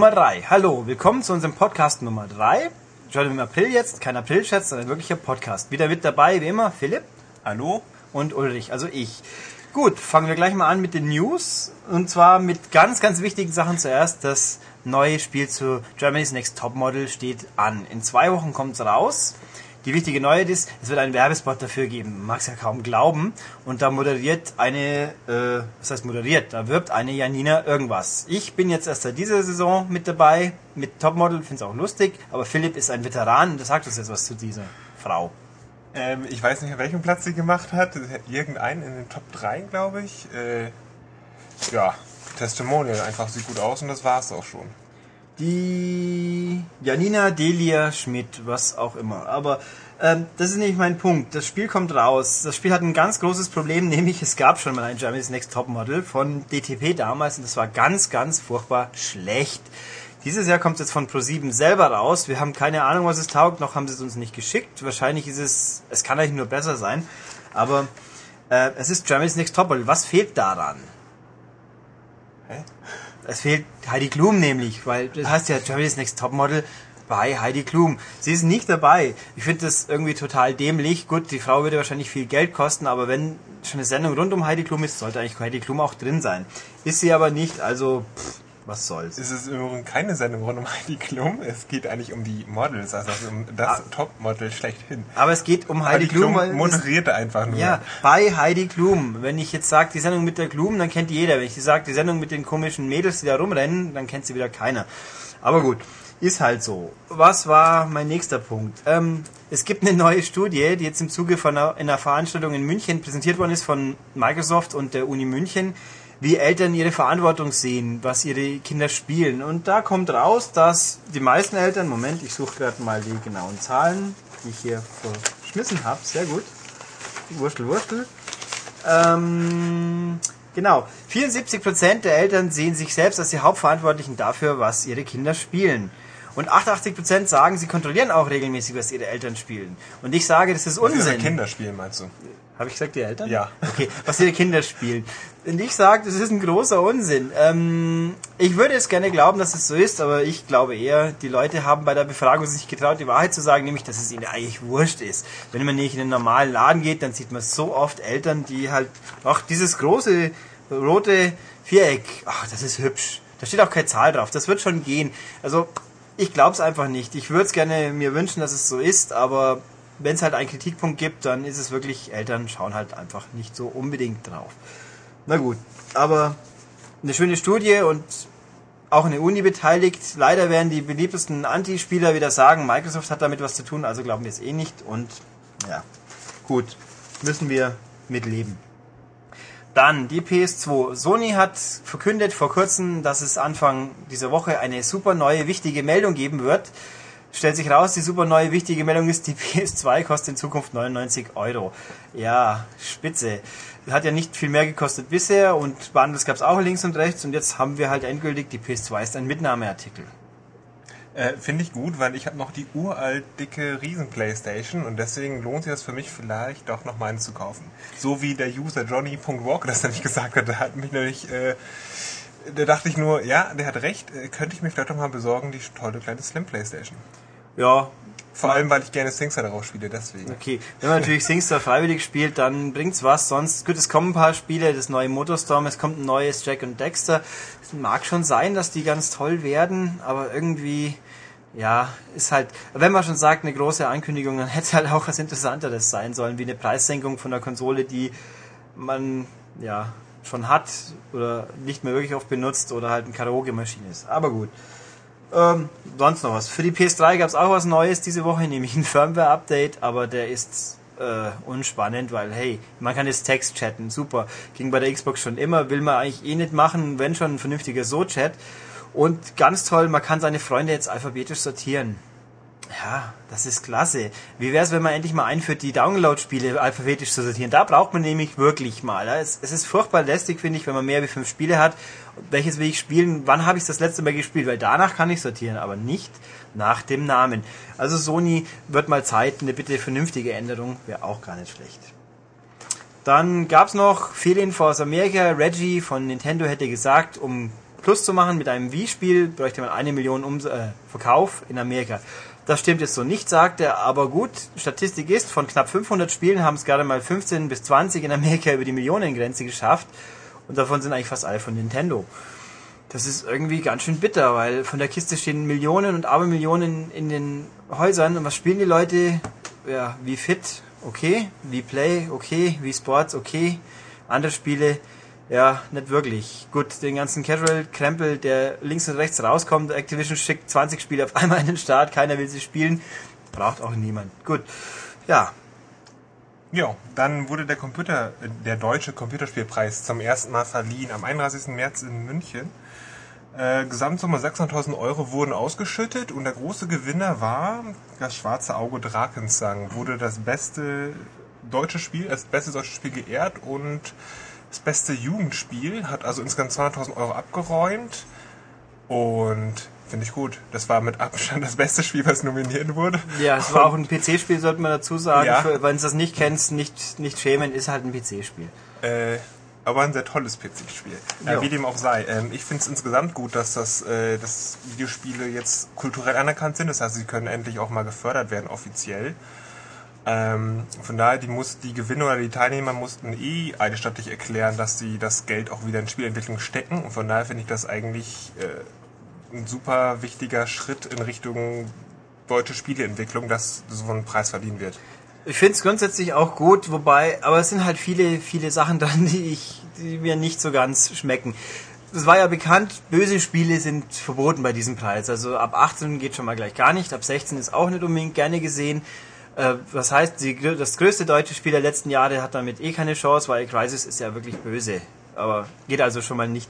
Nummer 3. Hallo, willkommen zu unserem Podcast Nummer 3. Schon im April jetzt, kein April-Scherz, sondern ein wirklicher Podcast. Wieder mit dabei, wie immer, Philipp. Hallo. Und Ulrich, also ich. Gut, fangen wir gleich mal an mit den News. Und zwar mit ganz, ganz wichtigen Sachen zuerst. Das neue Spiel zu Germany's Next Top Model steht an. In zwei Wochen kommt es raus. Die wichtige Neuheit ist, es wird einen Werbespot dafür geben. Mag's ja kaum glauben. Und da moderiert eine, äh, was heißt moderiert? Da wirbt eine Janina irgendwas. Ich bin jetzt erst seit dieser Saison mit dabei, mit Topmodel, finde es auch lustig. Aber Philipp ist ein Veteran und der sagt uns jetzt was zu dieser Frau. Ähm, ich weiß nicht, welchen Platz sie gemacht hat. Irgendeinen in den Top 3, glaube ich. Äh, ja, Testimonial einfach sieht gut aus und das war's auch schon die Janina Delia Schmidt, was auch immer. Aber ähm, das ist nicht mein Punkt. Das Spiel kommt raus. Das Spiel hat ein ganz großes Problem, nämlich es gab schon mal ein Germany's Next Top Model von DTP damals und das war ganz, ganz furchtbar schlecht. Dieses Jahr kommt es jetzt von Pro7 selber raus. Wir haben keine Ahnung, was es taugt, noch haben sie es uns nicht geschickt. Wahrscheinlich ist es, es kann eigentlich nur besser sein. Aber äh, es ist Germany's Next Top Model. Was fehlt daran? Es fehlt Heidi Klum nämlich, weil das heißt ja Germany's Next Topmodel bei Heidi Klum. Sie ist nicht dabei. Ich finde das irgendwie total dämlich. Gut, die Frau würde wahrscheinlich viel Geld kosten, aber wenn schon eine Sendung rund um Heidi Klum ist, sollte eigentlich Heidi Klum auch drin sein. Ist sie aber nicht, also pff, was soll's. Es ist übrigens keine Sendung rund um Heidi Klum. Es geht eigentlich um die Models, also um das ah. Topmodel schlechthin. Aber es geht um Heidi, Heidi Klum. Klum moderierte einfach nur. Ja, bei Heidi Klum. Wenn ich jetzt sage, die Sendung mit der Klum, dann kennt die jeder. Wenn ich sage, die Sendung mit den komischen Mädels, die da rumrennen, dann kennt sie wieder keiner. Aber gut, ist halt so. Was war mein nächster Punkt? Ähm, es gibt eine neue Studie, die jetzt im Zuge von einer, einer Veranstaltung in München präsentiert worden ist von Microsoft und der Uni München wie Eltern ihre Verantwortung sehen, was ihre Kinder spielen. Und da kommt raus, dass die meisten Eltern, Moment, ich suche gerade mal die genauen Zahlen, die ich hier verschmissen habe, sehr gut. Wurstel, Wurstel. Ähm, genau, 74% der Eltern sehen sich selbst als die Hauptverantwortlichen dafür, was ihre Kinder spielen. Und 88% sagen, sie kontrollieren auch regelmäßig, was ihre Eltern spielen. Und ich sage, das ist Unsinn. Was ihre Kinder spielen, meinst du? Habe ich gesagt, die Eltern? Ja. Okay, was ihre Kinder spielen. Und ich sage, das ist ein großer Unsinn. Ähm, ich würde es gerne glauben, dass es so ist, aber ich glaube eher, die Leute haben bei der Befragung sich getraut, die Wahrheit zu sagen, nämlich, dass es ihnen eigentlich wurscht ist. Wenn man nicht in einen normalen Laden geht, dann sieht man so oft Eltern, die halt, ach, dieses große rote Viereck, ach, das ist hübsch. Da steht auch keine Zahl drauf. Das wird schon gehen. Also, ich glaube es einfach nicht. Ich würde es gerne mir wünschen, dass es so ist, aber wenn es halt einen Kritikpunkt gibt, dann ist es wirklich, Eltern schauen halt einfach nicht so unbedingt drauf. Na gut, aber eine schöne Studie und auch eine Uni beteiligt. Leider werden die beliebtesten Anti-Spieler wieder sagen, Microsoft hat damit was zu tun, also glauben wir es eh nicht. Und ja, gut, müssen wir mitleben. Dann die PS2. Sony hat verkündet vor kurzem, dass es Anfang dieser Woche eine super neue wichtige Meldung geben wird stellt sich raus, die super neue wichtige Meldung ist, die PS2 kostet in Zukunft 99 Euro. Ja, spitze. Hat ja nicht viel mehr gekostet bisher und Bundles gab es auch links und rechts und jetzt haben wir halt endgültig, die PS2 ist ein Mitnahmeartikel. Äh, Finde ich gut, weil ich habe noch die uralt dicke Riesen Playstation und deswegen lohnt sich das für mich vielleicht doch noch meine zu kaufen. So wie der User Johnny.walker das nämlich gesagt hat, der hat mich nämlich äh, da dachte ich nur, ja, der hat recht, äh, könnte ich mir vielleicht doch mal besorgen, die tolle kleine Slim Playstation. Ja. Vor allem, weil ich gerne Singstar darauf spiele, deswegen. Okay, wenn man natürlich Singstar freiwillig spielt, dann bringt's was. Sonst, gut, es kommen ein paar Spiele, das neue Motorstorm, es kommt ein neues Jack und Dexter. Es mag schon sein, dass die ganz toll werden, aber irgendwie, ja, ist halt, wenn man schon sagt, eine große Ankündigung, dann hätte halt auch was Interessanteres sein sollen, wie eine Preissenkung von der Konsole, die man, ja, schon hat oder nicht mehr wirklich oft benutzt oder halt eine Karaoke-Maschine ist. Aber gut. Ähm, sonst noch was. Für die PS3 gab es auch was Neues diese Woche, nämlich ein Firmware-Update, aber der ist äh, unspannend, weil hey, man kann jetzt Text chatten, super. Ging bei der Xbox schon immer, will man eigentlich eh nicht machen, wenn schon ein vernünftiger So-Chat. Und ganz toll, man kann seine Freunde jetzt alphabetisch sortieren. Ja, das ist klasse. Wie wäre es, wenn man endlich mal einführt, die Download-Spiele alphabetisch zu sortieren? Da braucht man nämlich wirklich mal. Es, ist furchtbar lästig, finde ich, wenn man mehr wie fünf Spiele hat. Welches will ich spielen? Wann habe ich das letzte Mal gespielt? Weil danach kann ich sortieren, aber nicht nach dem Namen. Also Sony wird mal Zeit, eine bitte vernünftige Änderung wäre auch gar nicht schlecht. Dann gab es noch Fehlinfo aus Amerika. Reggie von Nintendo hätte gesagt, um Plus zu machen mit einem Wii-Spiel, bräuchte man eine Million Ums äh, Verkauf in Amerika. Das stimmt jetzt so nicht, sagt er, aber gut, Statistik ist, von knapp 500 Spielen haben es gerade mal 15 bis 20 in Amerika über die Millionengrenze geschafft und davon sind eigentlich fast alle von Nintendo. Das ist irgendwie ganz schön bitter, weil von der Kiste stehen Millionen und Abermillionen in den Häusern und was spielen die Leute? Ja, wie Fit, okay, wie Play, okay, wie Sports, okay, andere Spiele, ja, nicht wirklich. Gut, den ganzen Casual-Krempel, der links und rechts rauskommt, Activision schickt 20 Spiele auf einmal in den Start, keiner will sie spielen, braucht auch niemand. Gut, ja. Ja, dann wurde der Computer, der deutsche Computerspielpreis zum ersten Mal verliehen am 31. März in München. Äh, Gesamtsumme 600.000 Euro wurden ausgeschüttet und der große Gewinner war das Schwarze Auge Drakensang. Wurde das beste deutsche Spiel, das beste deutsche Spiel geehrt und das beste Jugendspiel hat also insgesamt 200.000 Euro abgeräumt und finde ich gut. Das war mit Abstand das beste Spiel, was nominiert wurde. Ja, es war auch ein PC-Spiel, sollte man dazu sagen. Ja. Wenn du das nicht kennst, nicht, nicht schämen, ist halt ein PC-Spiel. Äh, aber ein sehr tolles PC-Spiel. Ja, wie dem auch sei. Ähm, ich finde es insgesamt gut, dass das äh, dass Videospiele jetzt kulturell anerkannt sind. Das heißt, sie können endlich auch mal gefördert werden, offiziell. Ähm, von daher, die, muss, die Gewinner oder die Teilnehmer mussten eh eidesstattlich erklären, dass sie das Geld auch wieder in Spielentwicklung stecken. Und von daher finde ich das eigentlich äh, ein super wichtiger Schritt in Richtung deutsche Spieleentwicklung, dass so ein Preis verliehen wird. Ich finde es grundsätzlich auch gut, wobei, aber es sind halt viele, viele Sachen dran, die ich, die mir nicht so ganz schmecken. Es war ja bekannt, böse Spiele sind verboten bei diesem Preis. Also ab 18 geht schon mal gleich gar nicht, ab 16 ist auch nicht unbedingt gerne gesehen. Äh, was heißt, die, das größte deutsche Spiel der letzten Jahre hat damit eh keine Chance, weil Crisis ist ja wirklich böse. Aber geht also schon mal nicht.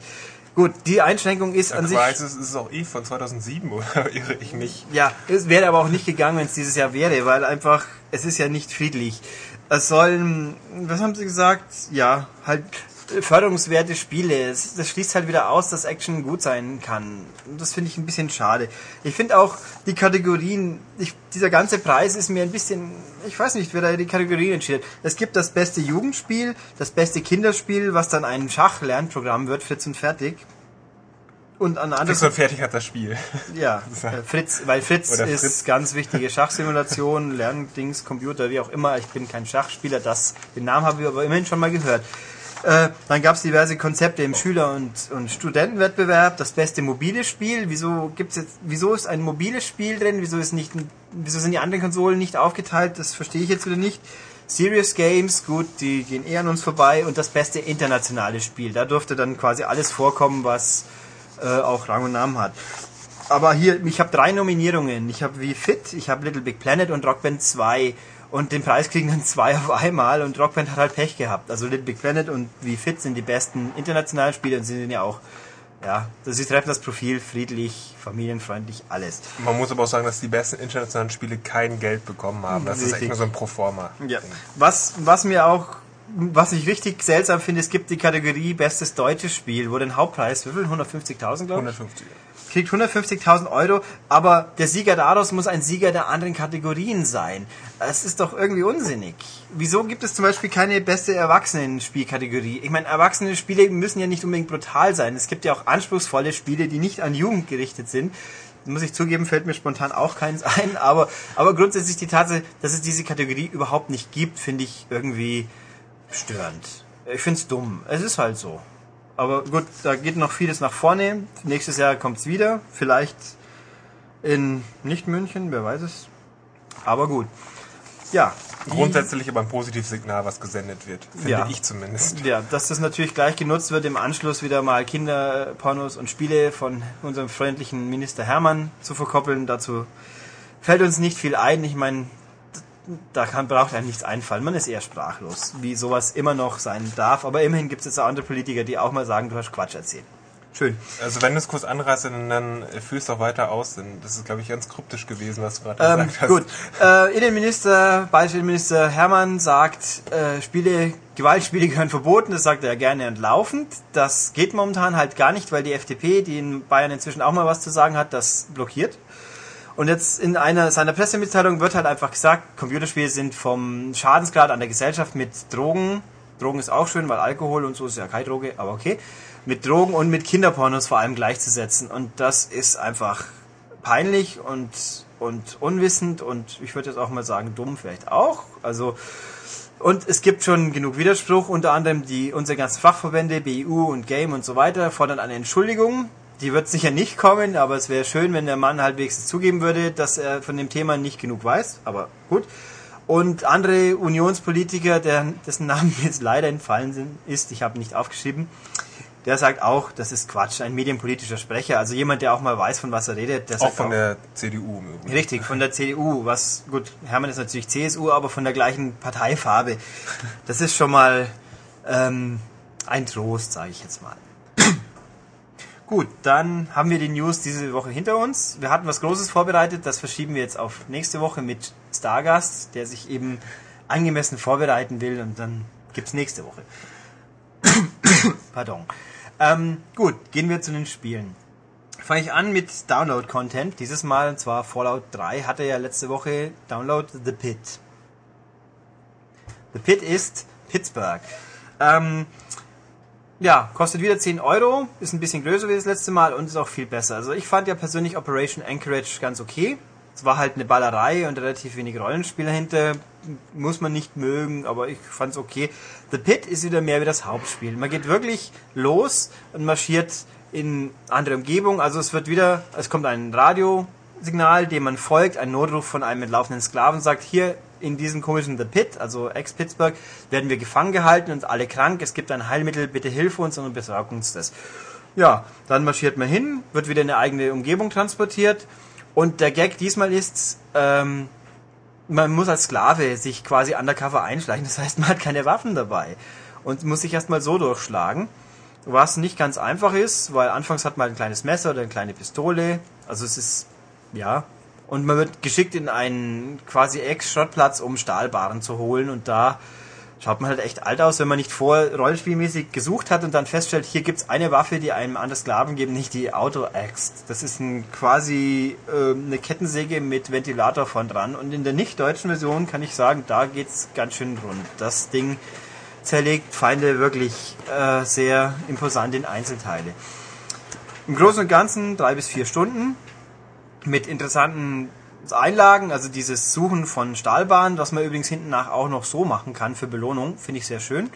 Gut, die Einschränkung ist ja, an sich. Crisis ist auch eh von 2007, oder irre ich mich? Ja, es wäre aber auch nicht gegangen, wenn es dieses Jahr wäre, weil einfach, es ist ja nicht friedlich. Es sollen, was haben sie gesagt? Ja, halt förderungswerte Spiele. Das, das schließt halt wieder aus, dass Action gut sein kann. Das finde ich ein bisschen schade. Ich finde auch die Kategorien, ich, dieser ganze Preis ist mir ein bisschen, ich weiß nicht, wer da die Kategorien entschieden Es gibt das beste Jugendspiel, das beste Kinderspiel, was dann ein Schachlernprogramm wird, Fritz und Fertig. Und an anderen. Fritz und Fertig hat das Spiel. Ja, äh, Fritz, weil Fritz Oder ist Fritz. ganz wichtige Schachsimulation, Lerndings, Computer, wie auch immer. Ich bin kein Schachspieler, das, den Namen habe ich aber immerhin schon mal gehört. Äh, dann gab es diverse Konzepte im Schüler- und, und Studentenwettbewerb. Das beste mobile Spiel. Wieso gibt's jetzt? Wieso ist ein mobiles Spiel drin? Wieso ist nicht? Wieso sind die anderen Konsolen nicht aufgeteilt? Das verstehe ich jetzt wieder nicht. Serious Games, gut, die gehen eher an uns vorbei. Und das beste internationale Spiel. Da durfte dann quasi alles vorkommen, was äh, auch Rang und Namen hat. Aber hier, ich habe drei Nominierungen. Ich habe wie Fit, ich habe Little Big Planet und Rockband 2. Und den Preis kriegen dann zwei auf einmal und Rockband hat halt Pech gehabt. Also Little Big Planet und Wie Fit sind die besten internationalen Spiele und sind ja auch, ja, sie treffen das Profil friedlich, familienfreundlich, alles. Man muss aber auch sagen, dass die besten internationalen Spiele kein Geld bekommen haben. Das Richtig. ist echt nur so ein Proforma. Ja. Was, was mir auch was ich richtig seltsam finde, es gibt die Kategorie Bestes deutsches Spiel, wo den Hauptpreis, wie viel? 150.000, glaube ich? 150 kriegt 150.000 Euro, aber der Sieger daraus muss ein Sieger der anderen Kategorien sein. Das ist doch irgendwie unsinnig. Wieso gibt es zum Beispiel keine beste Erwachsenenspielkategorie? Ich meine, erwachsene Spiele müssen ja nicht unbedingt brutal sein. Es gibt ja auch anspruchsvolle Spiele, die nicht an Jugend gerichtet sind. Muss ich zugeben, fällt mir spontan auch keins ein, aber, aber grundsätzlich die Tatsache, dass es diese Kategorie überhaupt nicht gibt, finde ich irgendwie störend. Ich finde es dumm. Es ist halt so. Aber gut, da geht noch vieles nach vorne. Nächstes Jahr kommt es wieder. Vielleicht in nicht München, wer weiß es. Aber gut. Ja. Grundsätzlich aber ein positives Signal, was gesendet wird. Finde ja. ich zumindest. Ja, dass das natürlich gleich genutzt wird, im Anschluss wieder mal Kinderpornos und Spiele von unserem freundlichen Minister Hermann zu verkoppeln. Dazu fällt uns nicht viel ein. Ich meine, da kann, braucht einem nichts einfallen. Man ist eher sprachlos, wie sowas immer noch sein darf. Aber immerhin gibt es jetzt auch andere Politiker, die auch mal sagen, du hast Quatsch erzählt. Schön. Also wenn du es kurz anreißt, dann führst du auch weiter aus. Denn das ist, glaube ich, ganz kryptisch gewesen, was du gerade ähm, gesagt hast. Gut. Äh, Innenminister, Bayerischer Innenminister Hermann sagt, äh, Spiele, Gewaltspiele gehören verboten. Das sagt er gerne und laufend. Das geht momentan halt gar nicht, weil die FDP, die in Bayern inzwischen auch mal was zu sagen hat, das blockiert. Und jetzt in einer seiner Pressemitteilung wird halt einfach gesagt, Computerspiele sind vom Schadensgrad an der Gesellschaft mit Drogen, Drogen ist auch schön, weil Alkohol und so ist ja keine Droge, aber okay, mit Drogen und mit Kinderpornos vor allem gleichzusetzen. Und das ist einfach peinlich und, und unwissend und ich würde jetzt auch mal sagen, dumm vielleicht auch. Also, und es gibt schon genug Widerspruch, unter anderem die, unsere ganzen Fachverbände, BU und Game und so weiter, fordern eine Entschuldigung. Die wird sicher nicht kommen, aber es wäre schön, wenn der Mann halbwegs zugeben würde, dass er von dem Thema nicht genug weiß. Aber gut. Und andere Unionspolitiker, der, dessen Namen jetzt leider entfallen sind, ist, ich habe nicht aufgeschrieben, der sagt auch, das ist Quatsch, ein medienpolitischer Sprecher, also jemand, der auch mal weiß, von was er redet. Der auch von auch, der CDU. Richtig, von der CDU, was, gut, Hermann ist natürlich CSU, aber von der gleichen Parteifarbe. Das ist schon mal ähm, ein Trost, sage ich jetzt mal. Gut, dann haben wir die News diese Woche hinter uns. Wir hatten was Großes vorbereitet, das verschieben wir jetzt auf nächste Woche mit Stargast, der sich eben angemessen vorbereiten will und dann gibt's nächste Woche. Pardon. Ähm, gut, gehen wir zu den Spielen. Fange ich an mit Download-Content. Dieses Mal, und zwar Fallout 3, hatte ja letzte Woche Download The Pit. The Pit ist Pittsburgh. Ähm, ja, kostet wieder 10 Euro, ist ein bisschen größer wie das letzte Mal und ist auch viel besser. Also ich fand ja persönlich Operation Anchorage ganz okay. Es war halt eine Ballerei und relativ wenig Rollenspiel dahinter. Muss man nicht mögen, aber ich fand es okay. The Pit ist wieder mehr wie das Hauptspiel. Man geht wirklich los und marschiert in andere Umgebung. Also es wird wieder, es kommt ein Radiosignal, dem man folgt, ein Notruf von einem mit laufenden Sklaven sagt, hier in diesem komischen The Pit, also ex-Pittsburgh, werden wir gefangen gehalten und alle krank. Es gibt ein Heilmittel, bitte hilf uns und besorg uns das. Ja, dann marschiert man hin, wird wieder in eine eigene Umgebung transportiert und der Gag diesmal ist, ähm, man muss als Sklave sich quasi undercover einschleichen. Das heißt, man hat keine Waffen dabei und muss sich erstmal so durchschlagen. Was nicht ganz einfach ist, weil anfangs hat man ein kleines Messer oder eine kleine Pistole. Also es ist, ja. Und man wird geschickt in einen quasi Ex-Schrottplatz, um Stahlbaren zu holen. Und da schaut man halt echt alt aus, wenn man nicht vor rollenspielmäßig gesucht hat und dann feststellt, hier gibt's eine Waffe, die einem an das Sklaven geben, nicht die Auto-Axt. Das ist ein, quasi äh, eine Kettensäge mit Ventilator von dran. Und in der nicht deutschen Version kann ich sagen, da geht's ganz schön rund. Das Ding zerlegt Feinde wirklich äh, sehr imposant in Einzelteile. Im Großen und Ganzen drei bis vier Stunden mit interessanten Einlagen, also dieses Suchen von Stahlbahnen, was man übrigens hinten nach auch noch so machen kann für Belohnung, finde ich sehr schön.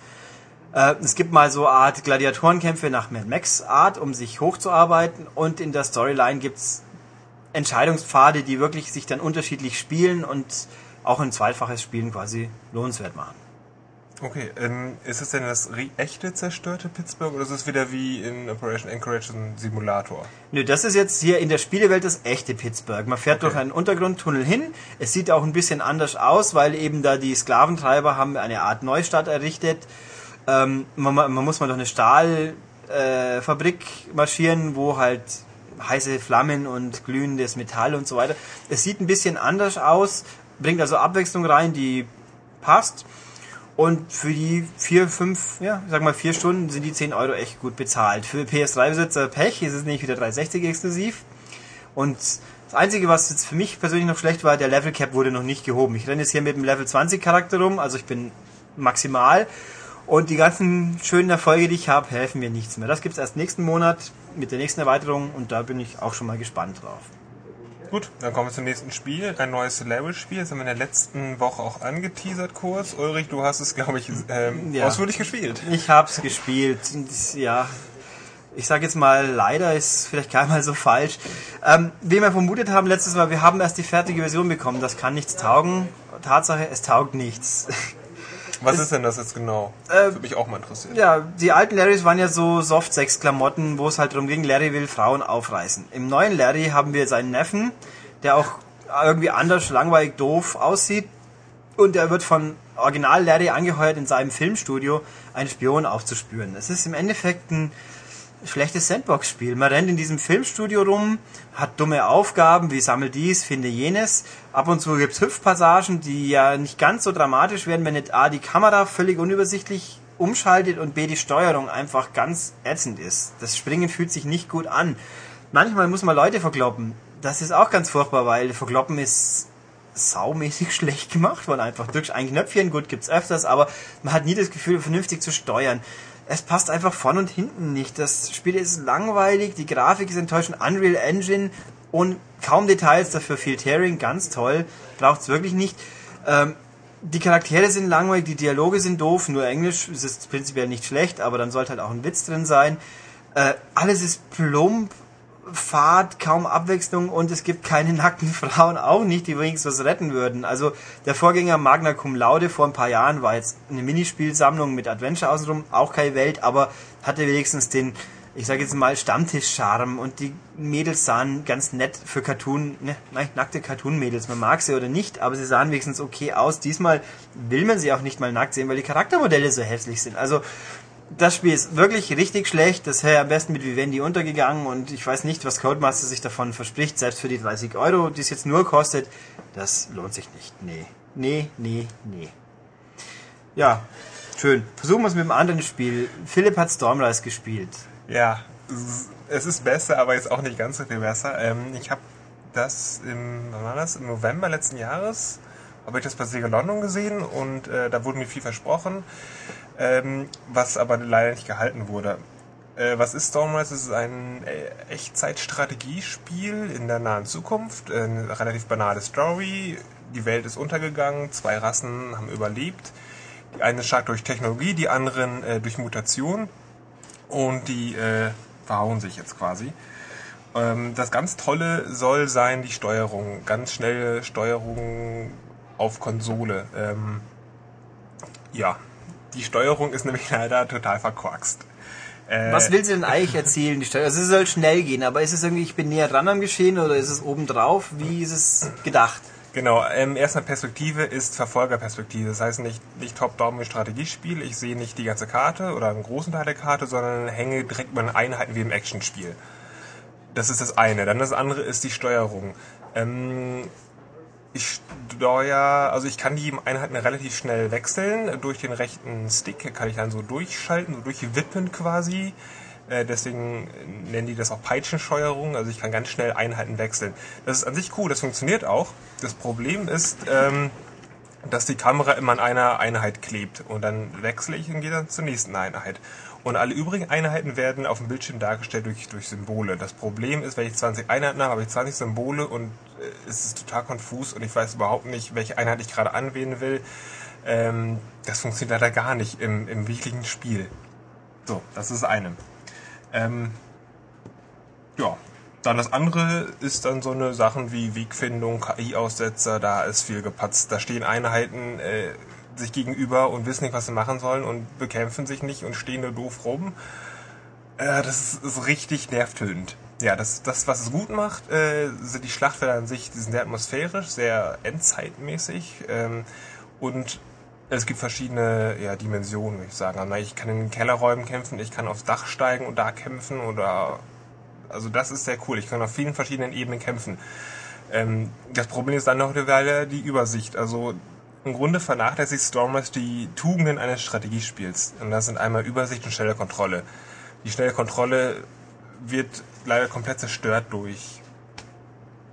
Äh, es gibt mal so Art Gladiatorenkämpfe nach Mad Max Art, um sich hochzuarbeiten und in der Storyline gibt's Entscheidungspfade, die wirklich sich dann unterschiedlich spielen und auch ein zweifaches Spielen quasi lohnenswert machen. Okay, ähm, ist es denn das echte zerstörte Pittsburgh oder ist es wieder wie in Operation Anchorage ein Simulator? Nö, das ist jetzt hier in der Spielewelt das echte Pittsburgh. Man fährt okay. durch einen Untergrundtunnel hin. Es sieht auch ein bisschen anders aus, weil eben da die Sklaventreiber haben eine Art Neustadt errichtet. Ähm, man, man, muss mal durch eine Stahlfabrik äh, marschieren, wo halt heiße Flammen und glühendes Metall und so weiter. Es sieht ein bisschen anders aus, bringt also Abwechslung rein, die passt. Und für die vier, fünf, ja, sag mal vier Stunden sind die 10 Euro echt gut bezahlt. Für PS3-Besitzer Pech ist es nämlich wieder 360 exklusiv. Und das Einzige, was jetzt für mich persönlich noch schlecht war, der Level Cap wurde noch nicht gehoben. Ich renne jetzt hier mit dem Level 20 Charakter rum, also ich bin maximal. Und die ganzen schönen Erfolge, die ich habe, helfen mir nichts mehr. Das gibt's erst nächsten Monat mit der nächsten Erweiterung und da bin ich auch schon mal gespannt drauf. Gut, dann kommen wir zum nächsten Spiel. Ein neues Level-Spiel. Das haben wir in der letzten Woche auch angeteasert kurz. Ulrich, du hast es, glaube ich, ähm, ja. ausführlich gespielt. Ich habe es gespielt. Ja, ich sage jetzt mal, leider ist vielleicht gar mal so falsch. Ähm, wie wir vermutet haben letztes Mal, wir haben erst die fertige Version bekommen. Das kann nichts taugen. Tatsache, es taugt nichts. Was ist denn das jetzt genau? Äh, Würde mich auch mal interessieren. Ja, die alten Larrys waren ja so Soft-Sex-Klamotten, wo es halt darum ging, Larry will Frauen aufreißen. Im neuen Larry haben wir seinen Neffen, der auch irgendwie anders, langweilig, doof aussieht. Und er wird von Original Larry angeheuert, in seinem Filmstudio einen Spion aufzuspüren. Es ist im Endeffekt ein schlechtes Sandbox-Spiel. Man rennt in diesem Filmstudio rum, hat dumme Aufgaben wie sammel dies, finde jenes. Ab und zu gibt's Hüpfpassagen, die ja nicht ganz so dramatisch werden, wenn nicht A die Kamera völlig unübersichtlich umschaltet und B die Steuerung einfach ganz ätzend ist. Das Springen fühlt sich nicht gut an. Manchmal muss man Leute verkloppen. Das ist auch ganz furchtbar, weil verkloppen ist saumäßig schlecht gemacht, weil einfach drückst ein Knöpfchen, gut gibt's öfters, aber man hat nie das Gefühl, vernünftig zu steuern es passt einfach vorn und hinten nicht. Das Spiel ist langweilig, die Grafik ist enttäuschend, Unreal Engine und kaum Details, dafür viel Tearing, ganz toll, braucht's wirklich nicht. Ähm, die Charaktere sind langweilig, die Dialoge sind doof, nur Englisch ist es prinzipiell nicht schlecht, aber dann sollte halt auch ein Witz drin sein. Äh, alles ist plump, fad, kaum Abwechslung und es gibt keine nackten Frauen, auch nicht, die wenigstens was retten würden. Also der Vorgänger Magna Cum Laude vor ein paar Jahren war jetzt eine Minispielsammlung mit Adventure außenrum, auch keine Welt, aber hatte wenigstens den, ich sage jetzt mal, Stammtisch-Charme und die Mädels sahen ganz nett für Cartoon, ne, nein, nackte Cartoon-Mädels, man mag sie oder nicht, aber sie sahen wenigstens okay aus. Diesmal will man sie auch nicht mal nackt sehen, weil die Charaktermodelle so hässlich sind. Also das Spiel ist wirklich richtig schlecht. Das wäre am besten mit Vivendi untergegangen und ich weiß nicht, was Codemaster sich davon verspricht, selbst für die 30 Euro, die es jetzt nur kostet. Das lohnt sich nicht. Nee. Nee, nee, nee. Ja, schön. Versuchen wir es mit einem anderen Spiel. Philipp hat Stormrise gespielt. Ja, es ist besser, aber jetzt auch nicht ganz so viel besser. Ähm, ich habe das im, wann war das? Im November letzten Jahres habe ich das bei Sega London gesehen und äh, da wurde mir viel versprochen ähm, was aber leider nicht gehalten wurde. Äh, was ist Stormrise? Es ist ein äh, Echtzeitstrategiespiel in der nahen Zukunft. Äh, eine relativ banale Story. Die Welt ist untergegangen, zwei Rassen haben überlebt. Die eine stark durch Technologie, die anderen äh, durch Mutation. Und die äh, verhauen sich jetzt quasi. Ähm, das ganz Tolle soll sein die Steuerung. Ganz schnelle Steuerung auf Konsole. Ähm, ja, die Steuerung ist nämlich leider total verkorkst. Äh, Was will sie denn eigentlich erzählen, die Steuerung? Also es soll schnell gehen, aber ist es irgendwie, ich bin näher dran am Geschehen oder ist es obendrauf? Wie ist es gedacht? Genau, ähm, erstmal Perspektive ist Verfolgerperspektive. Das heißt nicht, nicht Top-Down wie Strategiespiel. Ich sehe nicht die ganze Karte oder einen großen Teil der Karte, sondern hänge direkt meine Einheiten wie im Actionspiel. Das ist das eine. Dann das andere ist die Steuerung. Ähm, ich steuere, also ich kann die Einheiten relativ schnell wechseln. Durch den rechten Stick kann ich dann so durchschalten, so durchwippen quasi. Äh, deswegen nennen die das auch Peitschensteuerung. Also ich kann ganz schnell Einheiten wechseln. Das ist an sich cool, das funktioniert auch. Das Problem ist, ähm, dass die Kamera immer an einer Einheit klebt. Und dann wechsle ich und gehe dann zur nächsten Einheit. Und alle übrigen Einheiten werden auf dem Bildschirm dargestellt durch, durch Symbole. Das Problem ist, wenn ich 20 Einheiten habe, habe ich 20 Symbole und äh, es ist total konfus und ich weiß überhaupt nicht, welche Einheit ich gerade anwählen will. Ähm, das funktioniert leider gar nicht im, im wirklichen Spiel. So, das ist eine. Ähm, ja, dann das andere ist dann so eine Sachen wie Wegfindung, KI-Aussetzer, da ist viel gepatzt. Da stehen Einheiten, äh, sich gegenüber und wissen nicht, was sie machen sollen und bekämpfen sich nicht und stehen nur doof rum. Äh, das ist, ist richtig nervtötend. Ja, das, das, was es gut macht, äh, sind die Schlachtfelder an sich, die sind sehr atmosphärisch, sehr endzeitmäßig ähm, und es gibt verschiedene ja, Dimensionen, würde ich sagen. Also ich kann in den Kellerräumen kämpfen, ich kann aufs Dach steigen und da kämpfen oder also das ist sehr cool. Ich kann auf vielen verschiedenen Ebenen kämpfen. Ähm, das Problem ist dann noch die Übersicht. Also im Grunde vernachlässigt Stormers die Tugenden eines Strategiespiels. Und das sind einmal Übersicht und schnelle Kontrolle. Die schnelle Kontrolle wird leider komplett zerstört durch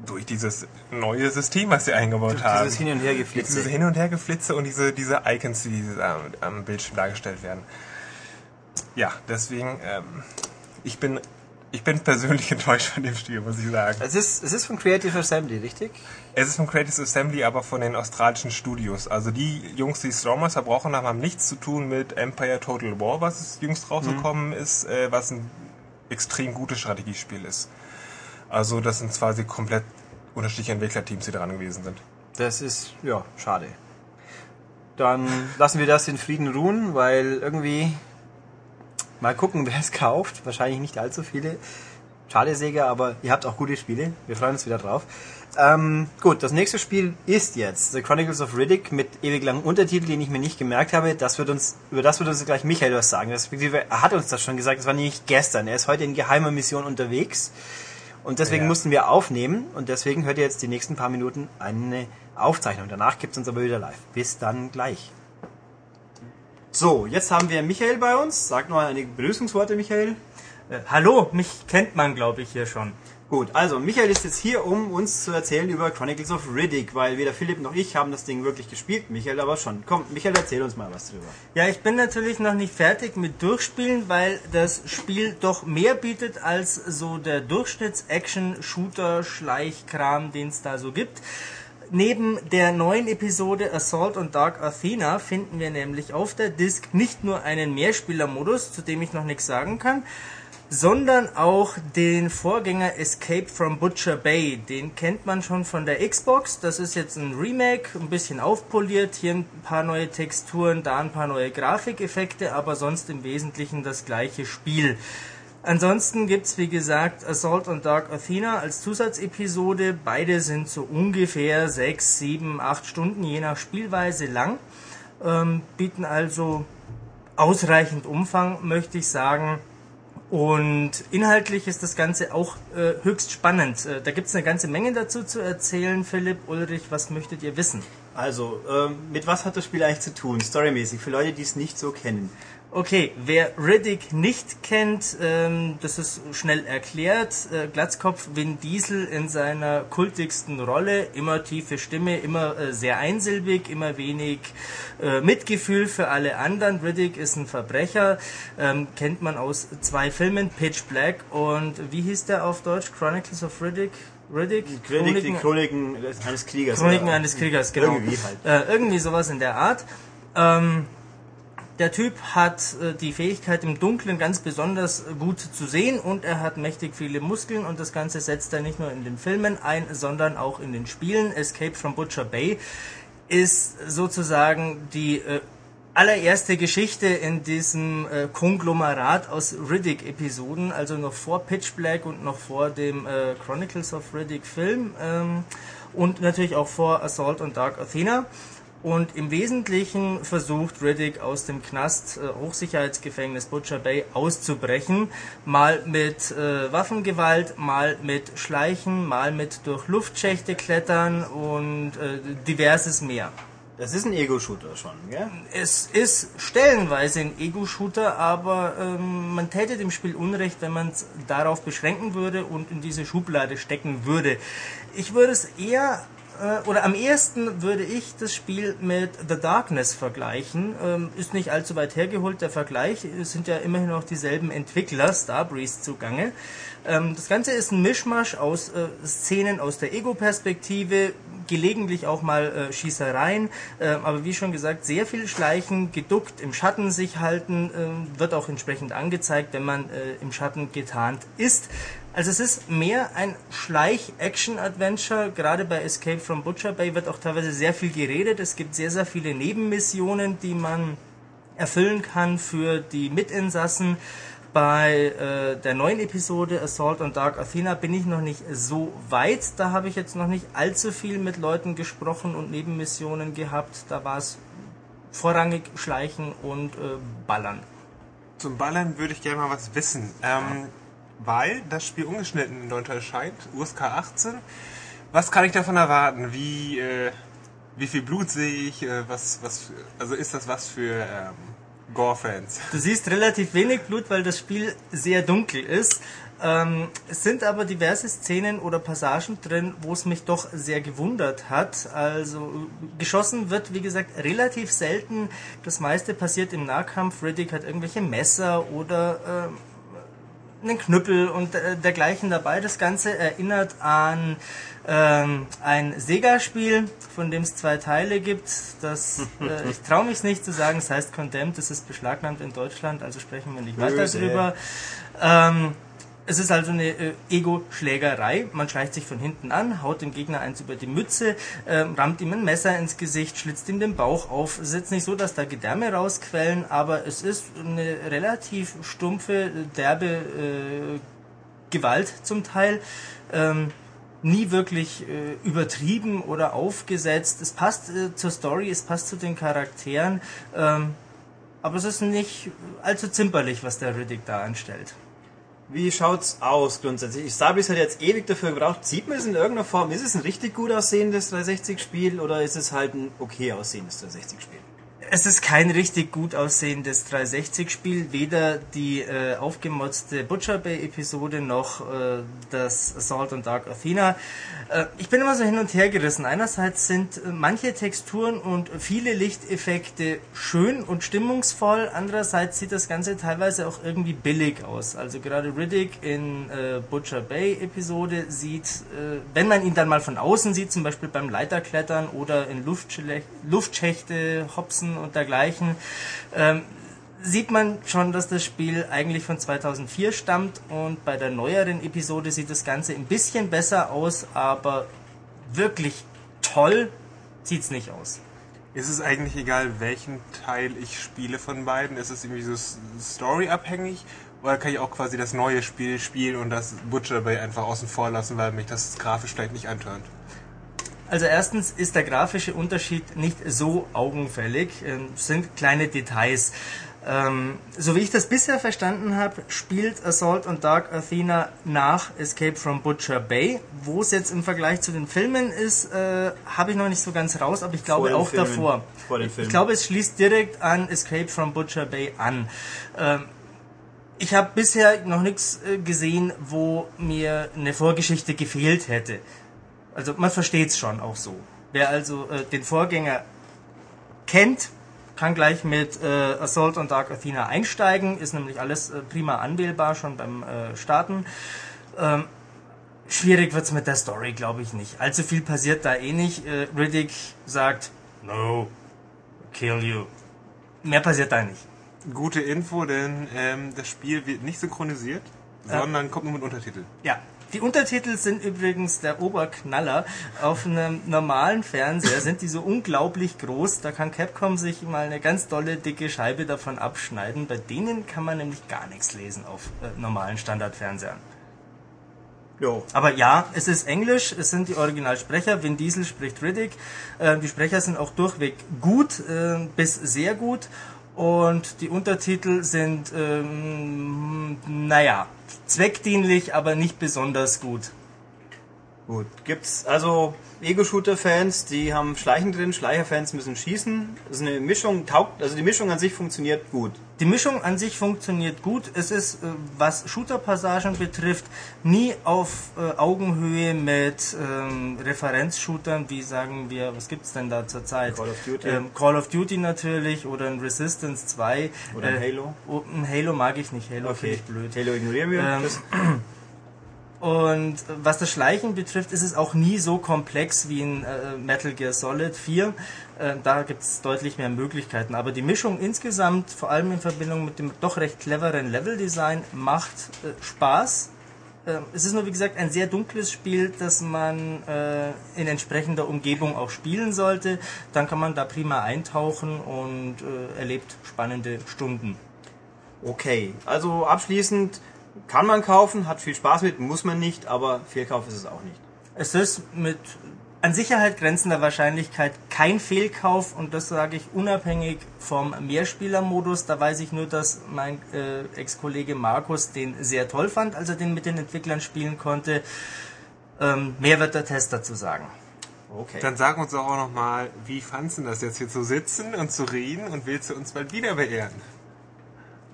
durch dieses neue System, was sie eingebaut durch haben. Dieses Hin- und Hergeflitze. Dieses Hin- und Hergeflitze und diese, diese Icons, die am, am Bildschirm dargestellt werden. Ja, deswegen, ähm, ich bin ich bin persönlich enttäuscht von dem Spiel, muss ich sagen. Es ist, es ist von Creative Assembly, richtig? Es ist von Creative Assembly, aber von den australischen Studios. Also die Jungs, die Stormers verbrochen haben, haben nichts zu tun mit Empire Total War, was jüngst rausgekommen mhm. ist, äh, was ein extrem gutes Strategiespiel ist. Also das sind quasi komplett unterschiedliche Entwicklerteams, die dran gewesen sind. Das ist, ja, schade. Dann lassen wir das in Frieden ruhen, weil irgendwie Mal gucken, wer es kauft. Wahrscheinlich nicht allzu viele. Schade, Sega, aber ihr habt auch gute Spiele. Wir freuen uns wieder drauf. Ähm, gut, das nächste Spiel ist jetzt The Chronicles of Riddick mit ewig langen Untertitel, den ich mir nicht gemerkt habe. Das wird uns, über das wird uns gleich Michael was sagen. Respektive, er hat uns das schon gesagt, das war nämlich gestern. Er ist heute in geheimer Mission unterwegs. Und deswegen ja. mussten wir aufnehmen. Und deswegen hört ihr jetzt die nächsten paar Minuten eine Aufzeichnung. Danach gibt es uns aber wieder live. Bis dann gleich. So, jetzt haben wir Michael bei uns. Sag noch einige Begrüßungsworte, Michael. Äh, hallo, mich kennt man, glaube ich, hier schon. Gut, also Michael ist jetzt hier, um uns zu erzählen über Chronicles of Riddick, weil weder Philipp noch ich haben das Ding wirklich gespielt, Michael aber schon. Komm, Michael, erzähl uns mal was drüber. Ja, ich bin natürlich noch nicht fertig mit Durchspielen, weil das Spiel doch mehr bietet als so der Durchschnitts-Action-Shooter-Schleichkram, den es da so gibt. Neben der neuen Episode Assault on Dark Athena finden wir nämlich auf der Disk nicht nur einen Mehrspieler-Modus, zu dem ich noch nichts sagen kann, sondern auch den Vorgänger Escape from Butcher Bay. Den kennt man schon von der Xbox. Das ist jetzt ein Remake, ein bisschen aufpoliert. Hier ein paar neue Texturen, da ein paar neue Grafikeffekte, aber sonst im Wesentlichen das gleiche Spiel. Ansonsten gibt's wie gesagt Assault on Dark Athena als Zusatzepisode. Beide sind so ungefähr 6, 7, 8 Stunden je nach Spielweise lang. Ähm, bieten also ausreichend Umfang, möchte ich sagen. Und inhaltlich ist das Ganze auch äh, höchst spannend. Äh, da gibt's eine ganze Menge dazu zu erzählen. Philipp, Ulrich, was möchtet ihr wissen? Also, ähm, mit was hat das Spiel eigentlich zu tun, storymäßig, für Leute, die es nicht so kennen? Okay, wer Riddick nicht kennt, ähm, das ist schnell erklärt. Äh, Glatzkopf Vin Diesel in seiner kultigsten Rolle, immer tiefe Stimme, immer äh, sehr einsilbig, immer wenig äh, Mitgefühl für alle anderen. Riddick ist ein Verbrecher, ähm, kennt man aus zwei Filmen, Pitch Black und wie hieß der auf Deutsch? Chronicles of Riddick? Riddick? Chroniken, die Chroniken eines Kriegers. Chroniken eines Kriegers, genau. Irgendwie halt. Äh, irgendwie sowas in der Art. Ähm, der Typ hat äh, die Fähigkeit im Dunkeln ganz besonders gut zu sehen und er hat mächtig viele Muskeln und das Ganze setzt er nicht nur in den Filmen ein, sondern auch in den Spielen. Escape from Butcher Bay ist sozusagen die äh, allererste Geschichte in diesem äh, Konglomerat aus Riddick-Episoden, also noch vor Pitch Black und noch vor dem äh, Chronicles of Riddick Film ähm, und natürlich auch vor Assault on Dark Athena. Und im Wesentlichen versucht Riddick aus dem Knast äh, Hochsicherheitsgefängnis Butcher Bay auszubrechen. Mal mit äh, Waffengewalt, mal mit Schleichen, mal mit durch Luftschächte klettern und äh, diverses mehr. Das ist ein Ego-Shooter schon, gell? Es ist stellenweise ein Ego-Shooter, aber ähm, man täte dem Spiel Unrecht, wenn man es darauf beschränken würde und in diese Schublade stecken würde. Ich würde es eher äh, oder am ehesten würde ich das Spiel mit The Darkness vergleichen. Ähm, ist nicht allzu weit hergeholt der Vergleich. Es sind ja immerhin noch dieselben Entwickler, Starbreeze zugange. Ähm, das Ganze ist ein Mischmasch aus äh, Szenen aus der Ego-Perspektive, gelegentlich auch mal äh, Schießereien, äh, aber wie schon gesagt, sehr viel Schleichen, geduckt, im Schatten sich halten, äh, wird auch entsprechend angezeigt, wenn man äh, im Schatten getarnt ist. Also es ist mehr ein Schleich-Action-Adventure. Gerade bei Escape from Butcher Bay wird auch teilweise sehr viel geredet. Es gibt sehr, sehr viele Nebenmissionen, die man erfüllen kann für die Mitinsassen. Bei äh, der neuen Episode Assault on Dark Athena bin ich noch nicht so weit. Da habe ich jetzt noch nicht allzu viel mit Leuten gesprochen und Nebenmissionen gehabt. Da war es vorrangig Schleichen und äh, Ballern. Zum Ballern würde ich gerne mal was wissen. Ähm, weil das Spiel ungeschnitten in Deutschland erscheint, USK 18. Was kann ich davon erwarten? Wie, äh, wie viel Blut sehe ich? Äh, was, was, also ist das was für ähm, Gore-Fans? Du siehst relativ wenig Blut, weil das Spiel sehr dunkel ist. Ähm, es sind aber diverse Szenen oder Passagen drin, wo es mich doch sehr gewundert hat. Also geschossen wird, wie gesagt, relativ selten. Das meiste passiert im Nahkampf. Riddick hat irgendwelche Messer oder äh, einen Knüppel und äh, dergleichen dabei. Das Ganze erinnert an ähm, ein Sega-Spiel, von dem es zwei Teile gibt. Das, äh, ich traue mich nicht zu sagen, es heißt Condemned, es ist beschlagnahmt in Deutschland, also sprechen wir nicht weiter Böse. drüber. Ähm, es ist also eine äh, Ego-Schlägerei. Man schleicht sich von hinten an, haut dem Gegner eins über die Mütze, ähm, rammt ihm ein Messer ins Gesicht, schlitzt ihm den Bauch auf. Es ist jetzt nicht so, dass da Gedärme rausquellen, aber es ist eine relativ stumpfe, derbe äh, Gewalt zum Teil. Ähm, nie wirklich äh, übertrieben oder aufgesetzt. Es passt äh, zur Story, es passt zu den Charakteren, ähm, aber es ist nicht allzu zimperlich, was der Riddick da anstellt. Wie schaut's aus grundsätzlich? Starbreeze hat jetzt ewig dafür gebraucht. Sieht man es in irgendeiner Form? Ist es ein richtig gut aussehendes 360-Spiel oder ist es halt ein okay aussehendes 360-Spiel? Es ist kein richtig gut aussehendes 360-Spiel, weder die äh, aufgemotzte Butcher Bay-Episode noch äh, das Assault on Dark Athena. Äh, ich bin immer so hin und her gerissen. Einerseits sind äh, manche Texturen und viele Lichteffekte schön und stimmungsvoll, andererseits sieht das Ganze teilweise auch irgendwie billig aus. Also gerade Riddick in äh, Butcher Bay-Episode sieht, äh, wenn man ihn dann mal von außen sieht, zum Beispiel beim Leiterklettern oder in Luftschle Luftschächte hopsen und dergleichen, ähm, sieht man schon, dass das Spiel eigentlich von 2004 stammt und bei der neueren Episode sieht das Ganze ein bisschen besser aus, aber wirklich toll sieht's nicht aus. Ist es eigentlich egal, welchen Teil ich spiele von beiden? Ist es irgendwie so storyabhängig? Oder kann ich auch quasi das neue Spiel spielen und das Butcher Bay einfach außen vor lassen, weil mich das grafisch vielleicht nicht antörnt? Also erstens ist der grafische Unterschied nicht so augenfällig, ähm, sind kleine Details. Ähm, so wie ich das bisher verstanden habe, spielt Assault on Dark Athena nach Escape from Butcher Bay. Wo es jetzt im Vergleich zu den Filmen ist, äh, habe ich noch nicht so ganz raus, aber ich glaube auch Filmen. davor. Vor den Ich Filmen. glaube, es schließt direkt an Escape from Butcher Bay an. Ähm, ich habe bisher noch nichts äh, gesehen, wo mir eine Vorgeschichte gefehlt hätte. Also man versteht es schon auch so. Wer also äh, den Vorgänger kennt, kann gleich mit äh, Assault on Dark Athena einsteigen. Ist nämlich alles äh, prima anwählbar schon beim äh, Starten. Ähm, schwierig wird's mit der Story, glaube ich nicht. Allzu viel passiert da eh nicht. Äh, Riddick sagt, no, kill you. Mehr passiert da nicht. Gute Info, denn ähm, das Spiel wird nicht synchronisiert, sondern kommt nur mit Untertitel. Ja. Die Untertitel sind übrigens der Oberknaller. Auf einem normalen Fernseher sind die so unglaublich groß, da kann Capcom sich mal eine ganz dolle dicke Scheibe davon abschneiden. Bei denen kann man nämlich gar nichts lesen auf äh, normalen Standardfernsehern. Jo. Aber ja, es ist Englisch, es sind die Originalsprecher. Vin Diesel spricht Riddick. Äh, die Sprecher sind auch durchweg gut äh, bis sehr gut. Und die Untertitel sind, ähm, naja, zweckdienlich, aber nicht besonders gut. Gut. Gibt's also Ego-Shooter-Fans, die haben Schleichen drin, Schleicher-Fans müssen schießen. Das ist eine Mischung, taugt, also die Mischung an sich funktioniert gut. Die Mischung an sich funktioniert gut. Es ist, äh, was Shooter-Passagen betrifft, nie auf äh, Augenhöhe mit ähm, Referenzshootern, wie sagen wir, was gibt's denn da zurzeit? Call of Duty. Ähm, Call of Duty natürlich oder ein Resistance 2. Oder ein Halo? Oh, ein Halo mag ich nicht, Halo finde Okay, ich blöd. Halo ignorieren wir. Ähm, Und äh, was das Schleichen betrifft, ist es auch nie so komplex wie in äh, Metal Gear Solid 4. Äh, da gibt es deutlich mehr Möglichkeiten. Aber die Mischung insgesamt, vor allem in Verbindung mit dem doch recht cleveren Leveldesign, macht äh, Spaß. Äh, es ist nur, wie gesagt, ein sehr dunkles Spiel, das man äh, in entsprechender Umgebung auch spielen sollte. Dann kann man da prima eintauchen und äh, erlebt spannende Stunden. Okay, also abschließend kann man kaufen, hat viel Spaß mit, muss man nicht, aber Fehlkauf ist es auch nicht. Es ist mit an Sicherheit grenzender Wahrscheinlichkeit kein Fehlkauf und das sage ich unabhängig vom Mehrspielermodus. Da weiß ich nur, dass mein äh, Ex-Kollege Markus den sehr toll fand, als er den mit den Entwicklern spielen konnte. Ähm, mehr wird der Test dazu sagen. Okay. Dann sag uns doch auch nochmal, wie fandst du das jetzt hier zu sitzen und zu reden und willst du uns bald wieder beehren?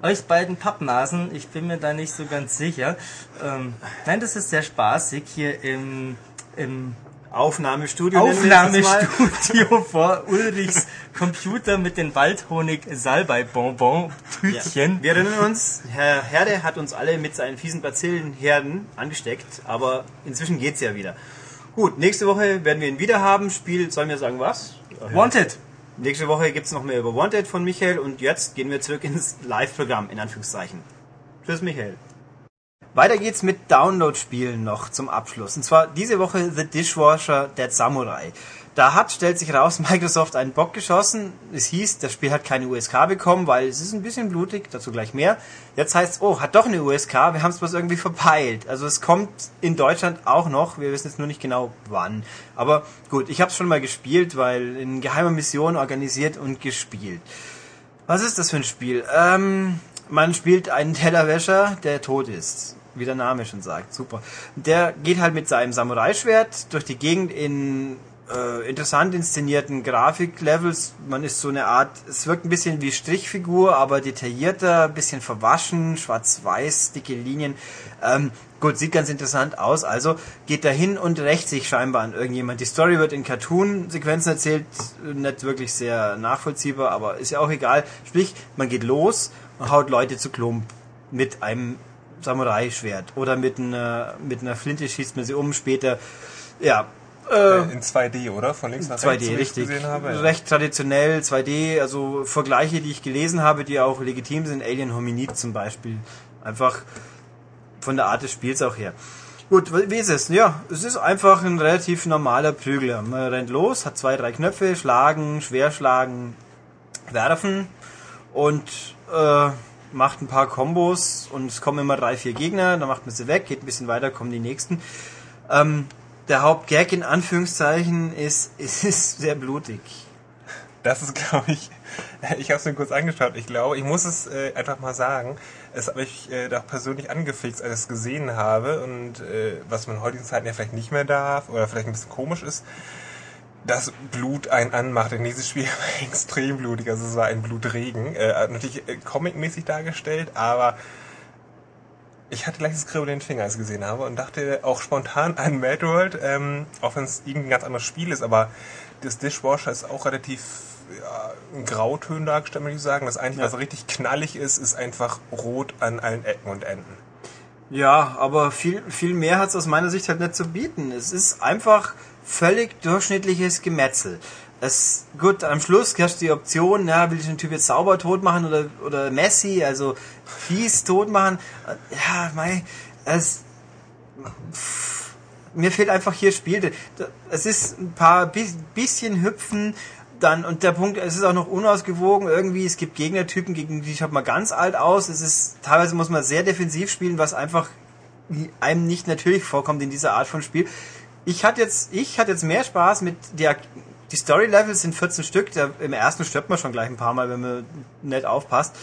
Euch beiden Pappnasen, ich bin mir da nicht so ganz sicher. Ähm, nein, das ist sehr spaßig hier im, im Aufnahmestudio. Aufnahmestudio vor Ulrichs Computer mit den Waldhonig Salbei Bonbon Ja. Wir erinnern uns, Herr Herde hat uns alle mit seinen fiesen Bazillenherden angesteckt, aber inzwischen geht's ja wieder. Gut, nächste Woche werden wir ihn wieder haben. Spiel, sollen wir sagen was? Wanted. Nächste Woche gibt's noch mehr über Wanted von Michael und jetzt gehen wir zurück ins Live-Programm, in Anführungszeichen. Tschüss, Michael. Weiter geht's mit Download-Spielen noch zum Abschluss. Und zwar diese Woche The Dishwasher Dead Samurai. Da hat, stellt sich raus, Microsoft einen Bock geschossen. Es hieß, das Spiel hat keine USK bekommen, weil es ist ein bisschen blutig, dazu gleich mehr. Jetzt heißt es, oh, hat doch eine USK, wir haben es bloß irgendwie verpeilt. Also es kommt in Deutschland auch noch, wir wissen jetzt nur nicht genau wann. Aber gut, ich habe es schon mal gespielt, weil in geheimer Mission organisiert und gespielt. Was ist das für ein Spiel? Ähm, man spielt einen Tellerwäscher, der tot ist. Wie der Name schon sagt. Super. Der geht halt mit seinem Samurai-Schwert durch die Gegend in äh, interessant inszenierten Grafiklevels. Man ist so eine Art, es wirkt ein bisschen wie Strichfigur, aber detaillierter, ein bisschen verwaschen, schwarz-weiß, dicke Linien. Ähm, gut, sieht ganz interessant aus. Also geht da hin und rächt sich scheinbar an irgendjemand. Die Story wird in Cartoon-Sequenzen erzählt, nicht wirklich sehr nachvollziehbar, aber ist ja auch egal. Sprich, man geht los und haut Leute zu Klump mit einem Samurai-Schwert oder mit einer, mit einer Flinte schießt man sie um später. Ja, äh, in 2D, oder? Von links nach 2D, rechts, richtig. Gesehen habe, ja. Recht traditionell 2D, also Vergleiche, die ich gelesen habe, die auch legitim sind, Alien Hominid zum Beispiel. Einfach von der Art des Spiels auch her. Gut, wie ist es? Ja, es ist einfach ein relativ normaler Prügler. Man rennt los, hat zwei, drei Knöpfe, schlagen, schwerschlagen, werfen und äh, macht ein paar Kombos und es kommen immer drei, vier Gegner, dann macht man sie weg, geht ein bisschen weiter, kommen die nächsten. Ähm, der Hauptgag in Anführungszeichen ist, es ist sehr blutig. Das ist, glaube ich, ich habe es mir kurz angeschaut. Ich glaube, ich muss es äh, einfach mal sagen. Es hat mich äh, doch persönlich angefixt, als ich es gesehen habe und äh, was man in heutigen Zeiten ja vielleicht nicht mehr darf oder vielleicht ein bisschen komisch ist, dass Blut einen anmacht. In dieses Spiel war extrem blutig, also es war ein Blutregen. Äh, natürlich äh, comicmäßig dargestellt, aber ich hatte gleich das Kribbeln in den Finger, als ich gesehen habe und dachte auch spontan an Mad World, ähm, auch wenn es irgendein ganz anderes Spiel ist, aber das Dishwasher ist auch relativ ja, in Grautönen dargestellt, würde ich sagen. Das Einzige, ja. was richtig knallig ist, ist einfach rot an allen Ecken und Enden. Ja, aber viel, viel mehr hat es aus meiner Sicht halt nicht zu bieten. Es ist einfach völlig durchschnittliches Gemetzel es, gut, am Schluss hast du die Option, ja, will ich den Typ jetzt sauber tot machen oder, oder Messi, also fies tot machen. Ja, mei, es, pff, mir fehlt einfach hier Spiel. Es ist ein paar bisschen hüpfen, dann, und der Punkt, es ist auch noch unausgewogen irgendwie, es gibt Gegnertypen, gegen die schaut man ganz alt aus, es ist, teilweise muss man sehr defensiv spielen, was einfach einem nicht natürlich vorkommt in dieser Art von Spiel. Ich hatte jetzt, ich hatte jetzt mehr Spaß mit der die Story-Levels sind 14 Stück. Der, Im ersten stirbt man schon gleich ein paar Mal, wenn man nicht aufpasst.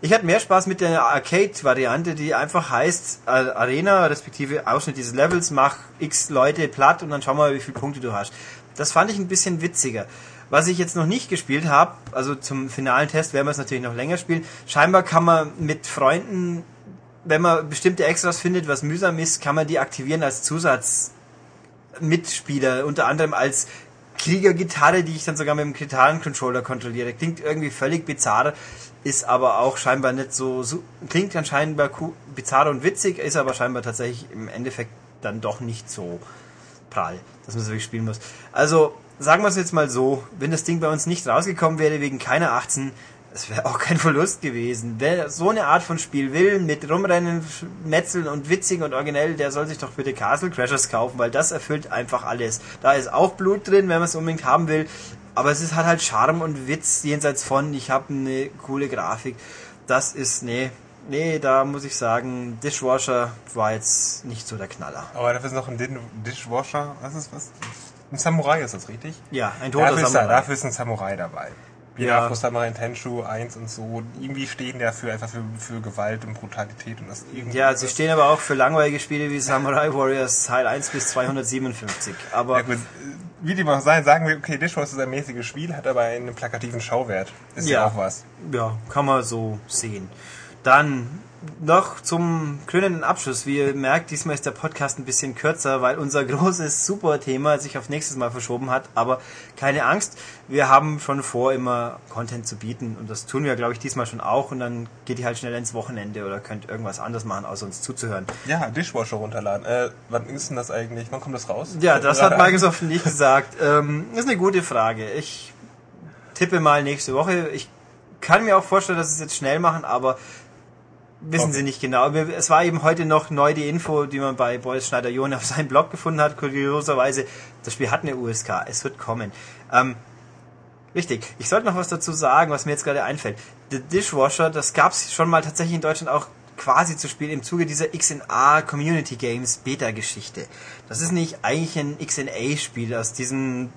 Ich hatte mehr Spaß mit der Arcade-Variante, die einfach heißt äh, Arena, respektive Ausschnitt dieses Levels, mach x Leute platt und dann schau mal, wie viele Punkte du hast. Das fand ich ein bisschen witziger. Was ich jetzt noch nicht gespielt habe, also zum finalen Test werden wir es natürlich noch länger spielen. Scheinbar kann man mit Freunden, wenn man bestimmte Extras findet, was mühsam ist, kann man die aktivieren als Zusatzmitspieler, unter anderem als Kriegergitarre, die ich dann sogar mit dem Gitarrencontroller kontrolliere. Klingt irgendwie völlig bizarr, ist aber auch scheinbar nicht so, so klingt dann scheinbar bizarr und witzig, ist aber scheinbar tatsächlich im Endeffekt dann doch nicht so prall, dass man es wirklich spielen muss. Also sagen wir es jetzt mal so, wenn das Ding bei uns nicht rausgekommen wäre wegen keiner 18, es wäre auch kein Verlust gewesen. Wer so eine Art von Spiel will, mit Rumrennen, Metzeln und witzig und originell, der soll sich doch bitte Castle Crashers kaufen, weil das erfüllt einfach alles. Da ist auch Blut drin, wenn man es unbedingt haben will, aber es ist, hat halt Charme und Witz jenseits von, ich habe eine coole Grafik. Das ist, nee, nee, da muss ich sagen, Dishwasher war jetzt nicht so der Knaller. Aber dafür ist noch ein Dishwasher, was ist was? Ein Samurai ist das richtig? Ja, ein toter dafür Samurai. Ist, dafür ist ein Samurai dabei. Ja. Binakus Samurai Tenshu 1 und so, irgendwie stehen dafür einfach für, für Gewalt und Brutalität und das irgendwie. Ja, sie stehen aber auch für langweilige Spiele wie Samurai Warriors Teil 1 bis 257. Aber ja, gut, wie die mal sein, sagen wir, okay, Dishwasher ist ein mäßiges Spiel, hat aber einen plakativen Schauwert. Ist ja, ja auch was. Ja, kann man so sehen. Dann noch zum krönenden Abschluss. Wie ihr merkt, diesmal ist der Podcast ein bisschen kürzer, weil unser großes Super-Thema sich auf nächstes Mal verschoben hat. Aber keine Angst, wir haben schon vor, immer Content zu bieten. Und das tun wir, glaube ich, diesmal schon auch. Und dann geht ihr halt schnell ins Wochenende oder könnt irgendwas anderes machen, außer uns zuzuhören. Ja, Dishwasher runterladen. Äh, wann ist denn das eigentlich? Wann kommt das raus? Ja, das hat Microsoft nicht gesagt. Ähm, ist eine gute Frage. Ich tippe mal nächste Woche. Ich kann mir auch vorstellen, dass sie es jetzt schnell machen, aber Wissen okay. Sie nicht genau. Es war eben heute noch neu die Info, die man bei Boris Schneider-John auf seinem Blog gefunden hat. Kurioserweise, das Spiel hat eine USK. Es wird kommen. Ähm, richtig. Ich sollte noch was dazu sagen, was mir jetzt gerade einfällt. The Dishwasher, das gab es schon mal tatsächlich in Deutschland auch quasi zu spielen im Zuge dieser XNA Community Games Beta-Geschichte. Das ist nicht eigentlich ein XNA-Spiel aus diesem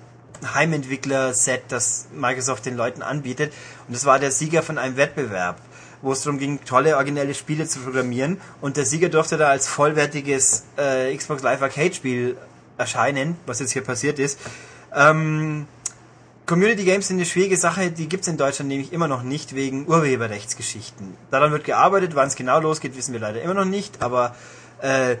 Heimentwickler-Set, das Microsoft den Leuten anbietet. Und das war der Sieger von einem Wettbewerb wo es darum ging, tolle, originelle Spiele zu programmieren. Und der Sieger durfte da als vollwertiges äh, Xbox Live Arcade Spiel erscheinen, was jetzt hier passiert ist. Ähm, Community Games sind eine schwierige Sache, die gibt's in Deutschland nämlich immer noch nicht wegen Urheberrechtsgeschichten. Daran wird gearbeitet, wann es genau losgeht, wissen wir leider immer noch nicht, aber äh,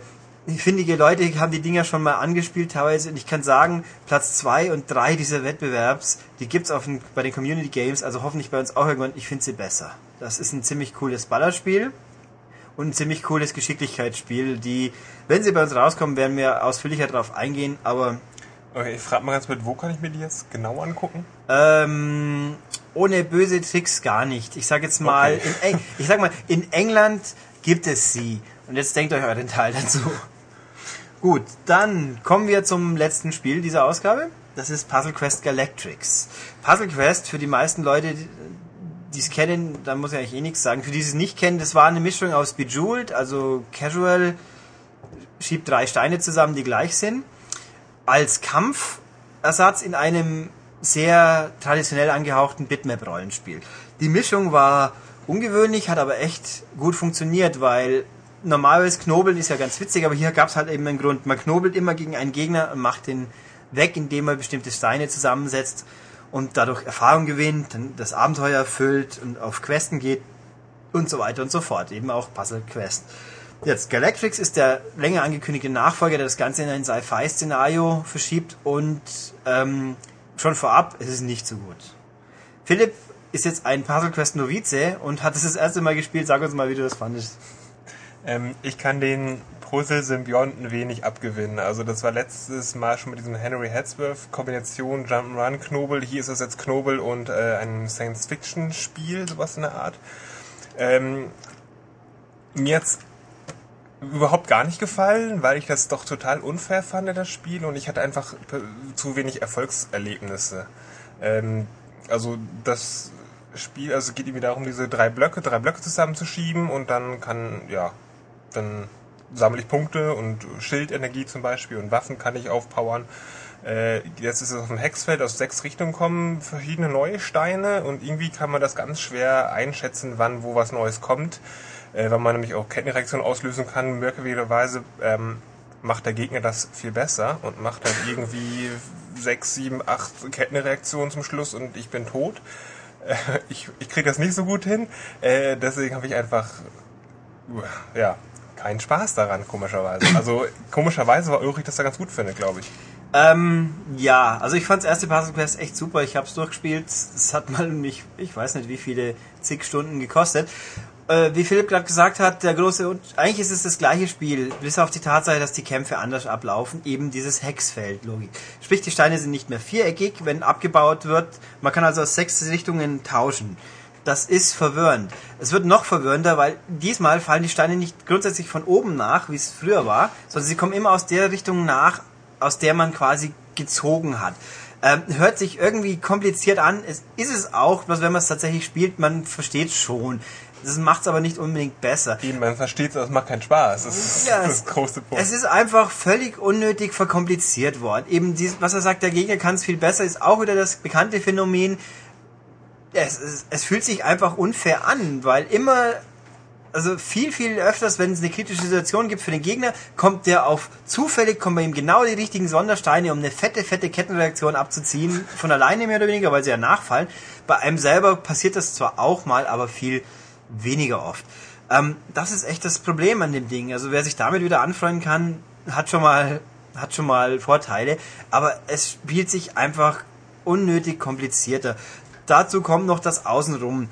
findige Leute haben die Dinger schon mal angespielt teilweise und ich kann sagen, Platz zwei und drei dieser Wettbewerbs, die gibt's auf den, bei den Community Games, also hoffentlich bei uns auch irgendwann, ich finde sie besser. Das ist ein ziemlich cooles Ballerspiel und ein ziemlich cooles Geschicklichkeitsspiel, die, wenn sie bei uns rauskommen, werden wir ausführlicher darauf eingehen, aber Okay, ich frage mal ganz mit, wo kann ich mir die jetzt genau angucken? ähm, ohne böse Tricks gar nicht. Ich sag jetzt mal, Okay. in, ich sag mal, in England gibt es sie. Und jetzt denkt euch euren Teil dazu. Gut, dann kommen wir zum letzten Spiel dieser Ausgabe. Das ist Puzzle Quest Galactrix. Puzzle Quest, für die meisten Leute, die es kennen, da muss ich eigentlich eh nichts sagen. Für die es nicht kennen, das war eine Mischung aus Bejeweled, also Casual, schiebt drei Steine zusammen, die gleich sind, als Kampfersatz in einem sehr traditionell angehauchten Bitmap-Rollenspiel. Die Mischung war ungewöhnlich, hat aber echt gut funktioniert, weil normalerweise Knobeln ist ja ganz witzig, aber hier gab es halt eben einen Grund. Man knobelt immer gegen einen Gegner und macht den weg, indem man bestimmte Steine zusammensetzt und dadurch Erfahrung gewinnt, das Abenteuer erfüllt und auf Questen geht und so weiter und so fort. Eben auch Puzzle Quest. Jetzt, Galactrix ist der länger angekündigte Nachfolger, der das Ganze in ein Sci-Fi-Szenario verschiebt und ähm, schon vorab, es ist nicht so gut. Philipp ist jetzt ein Puzzle Quest Novize und hat es das erste Mal gespielt. Sag uns mal, wie du das fandest. Ähm, ich kann den Puzzle-Symbionten wenig abgewinnen. Also das war letztes Mal schon mit diesem Henry Hadsworth Kombination Jump'n'Run Knobel. Hier ist es jetzt Knobel und äh, ein Science-Fiction-Spiel, sowas in der Art. Ähm, mir hat's überhaupt gar nicht gefallen, weil ich das doch total unfair fand, das Spiel, und ich hatte einfach zu wenig Erfolgserlebnisse. Ähm, also das Spiel, also geht irgendwie darum, diese drei Blöcke, drei Blöcke zusammenzuschieben und dann kann, ja, dann sammle ich Punkte und Schildenergie zum Beispiel und Waffen kann ich aufpowern. Äh, jetzt ist es auf dem Hexfeld aus sechs Richtungen kommen, verschiedene neue Steine und irgendwie kann man das ganz schwer einschätzen, wann wo was Neues kommt, äh, weil man nämlich auch Kettenreaktionen auslösen kann. Merkwürdigerweise ähm, macht der Gegner das viel besser und macht dann irgendwie sechs, sieben, acht Kettenreaktionen zum Schluss und ich bin tot. Äh, ich ich kriege das nicht so gut hin, deswegen habe ich einfach ja, keinen Spaß daran, komischerweise. Also komischerweise war Ulrich das da ganz gut findet, glaube ich. Ähm, ja, also ich fand das erste Puzzle Quest echt super. Ich habe es durchgespielt. Es hat mal mich, ich weiß nicht, wie viele zig Stunden gekostet. Äh, wie Philipp gerade gesagt hat, der große, Un- eigentlich ist es das gleiche Spiel, bis auf die Tatsache, dass die Kämpfe anders ablaufen. Eben dieses Hexfeld-Logik. Sprich, die Steine sind nicht mehr viereckig, wenn abgebaut wird. Man kann also aus sechs Richtungen tauschen. Das ist verwirrend. Es wird noch verwirrender, weil diesmal fallen die Steine nicht grundsätzlich von oben nach, wie es früher war, sondern sie kommen immer aus der Richtung nach, aus der man quasi gezogen hat. Ähm, hört sich irgendwie kompliziert an. Es ist es auch, bloß wenn man es tatsächlich spielt, man versteht schon. Das macht es aber nicht unbedingt besser. Eben, man versteht es, es macht keinen Spaß. Das ist Ja, das es- große Punkt. Es ist einfach völlig unnötig verkompliziert worden. Eben dies, was er sagt, der Gegner kann es viel besser, ist auch wieder das bekannte Phänomen. Es, es, es fühlt sich einfach unfair an, weil immer, also viel, viel öfters, wenn es eine kritische Situation gibt für den Gegner, kommt der auf zufällig, kommen bei ihm genau die richtigen Sondersteine, um eine fette, fette Kettenreaktion abzuziehen, von alleine mehr oder weniger, weil sie ja nachfallen. Bei einem selber passiert das zwar auch mal, aber viel weniger oft. Ähm, das ist echt das Problem an dem Ding. Also wer sich damit wieder anfreunden kann, hat schon mal, hat schon mal Vorteile. Aber es spielt sich einfach unnötig komplizierter. Dazu kommt noch das Außenrum.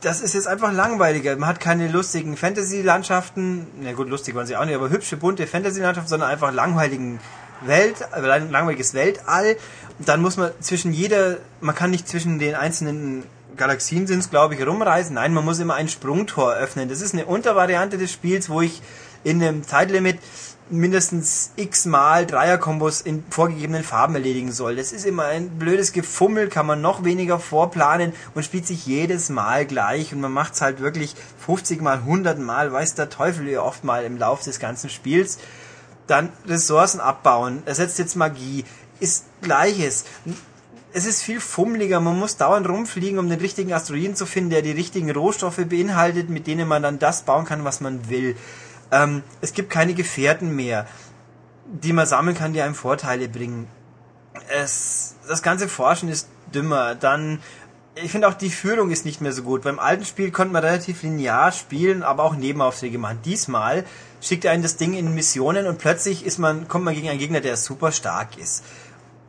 Das ist jetzt einfach langweiliger. Man hat keine lustigen Fantasy-Landschaften. Na gut, lustig waren sie auch nicht, aber hübsche, bunte Fantasy-Landschaften, sondern einfach langweiligen Welt, äh, lang- langweiliges Weltall. Und dann muss man zwischen jeder, man kann nicht zwischen den einzelnen Galaxien sind es, glaube ich, rumreisen. Nein, man muss immer ein Sprungtor öffnen. Das ist eine Untervariante des Spiels, wo ich in einem Zeitlimit mindestens x-mal Dreierkombos in vorgegebenen Farben erledigen soll. Das ist immer ein blödes Gefummel, kann man noch weniger vorplanen und spielt sich jedes Mal gleich und man macht es halt wirklich 50 mal, 100 mal, weiß der Teufel wie oft mal im Laufe des ganzen Spiels. Dann Ressourcen abbauen, ersetzt jetzt Magie, ist gleiches. Es ist viel fummeliger, man muss dauernd rumfliegen, um den richtigen Asteroiden zu finden, der die richtigen Rohstoffe beinhaltet, mit denen man dann das bauen kann, was man will. Ähm, es gibt keine Gefährten mehr, die man sammeln kann, die einem Vorteile bringen. es, das ganze Forschen ist dümmer. Dann, ich finde auch die Führung ist nicht mehr so gut. Beim alten Spiel konnte man relativ linear spielen, aber auch Nebenaufträge machen. Diesmal schickt er einen das Ding in Missionen und plötzlich ist man, kommt man gegen einen Gegner, der super stark ist.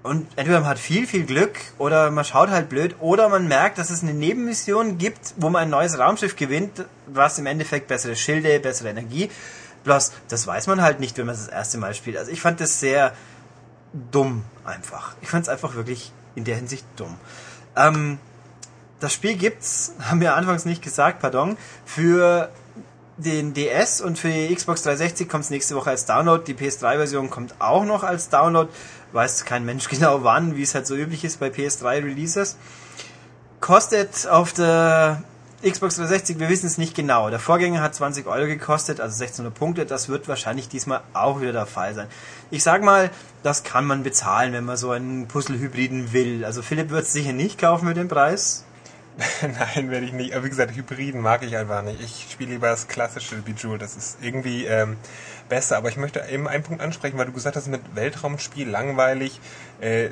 Und entweder man hat viel, viel Glück oder man schaut halt blöd oder man merkt, dass es eine Nebenmission gibt, wo man ein neues Raumschiff gewinnt, was im Endeffekt bessere Schilde, bessere Energie. Bloß, das weiß man halt nicht, wenn man es das erste Mal spielt. Also ich fand das sehr dumm einfach. Ich fand es einfach wirklich in der Hinsicht dumm. Ähm, das Spiel gibt's, haben wir anfangs nicht gesagt, pardon, für den DS und für die Xbox 360 kommt es nächste Woche als Download. Die PS3-Version kommt auch noch als Download. Weiß kein Mensch genau wann, wie es halt so üblich ist bei PS3-Releases. Kostet auf der Xbox 360, wir wissen es nicht genau. Der Vorgänger hat 20 Euro gekostet, also 1600 Punkte. Das wird wahrscheinlich diesmal auch wieder der Fall sein. Ich sag mal, das kann man bezahlen, wenn man so einen Puzzle-Hybriden will. Also Philipp wird es sicher nicht kaufen mit dem Preis. Nein, werde ich nicht. Aber wie gesagt, Hybriden mag ich einfach nicht. Ich spiele lieber das klassische Bejeweled. Das ist irgendwie ähm, besser. Aber ich möchte eben einen Punkt ansprechen, weil du gesagt hast, mit Weltraumspiel langweilig. Äh,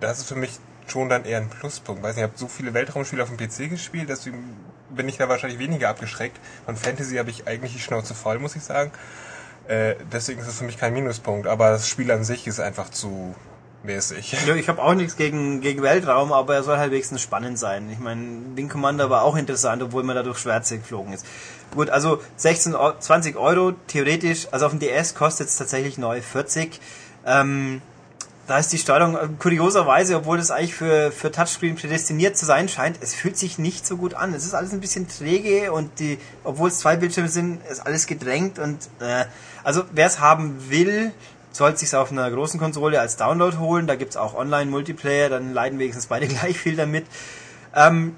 das ist für mich schon dann eher ein Pluspunkt. Weiß nicht, ich habe so viele Weltraumspiele auf dem PC gespielt, deswegen bin ich da wahrscheinlich weniger abgeschreckt. Von Fantasy habe ich eigentlich die Schnauze voll, muss ich sagen. Äh, deswegen ist es für mich kein Minuspunkt. Aber das Spiel an sich ist einfach zu mäßig. Ja, ich habe auch nichts gegen, gegen Weltraum, aber er soll halt wenigstens spannend sein. Ich meine, Wing Commander war auch interessant, obwohl man da durch Schwärze geflogen ist. Gut, also 16, 20 Euro theoretisch, also auf dem DS kostet es tatsächlich neu 40. Ähm, da ist die Steuerung äh, kurioserweise, obwohl es eigentlich für, für Touchscreen prädestiniert zu sein scheint, es fühlt sich nicht so gut an. Es ist alles ein bisschen träge und die, obwohl es zwei Bildschirme sind, ist alles gedrängt und äh, also wer es haben will, sollte sich auf einer großen Konsole als Download holen. Da gibt's auch Online-Multiplayer, dann leiden wenigstens beide gleich viel damit. Ähm,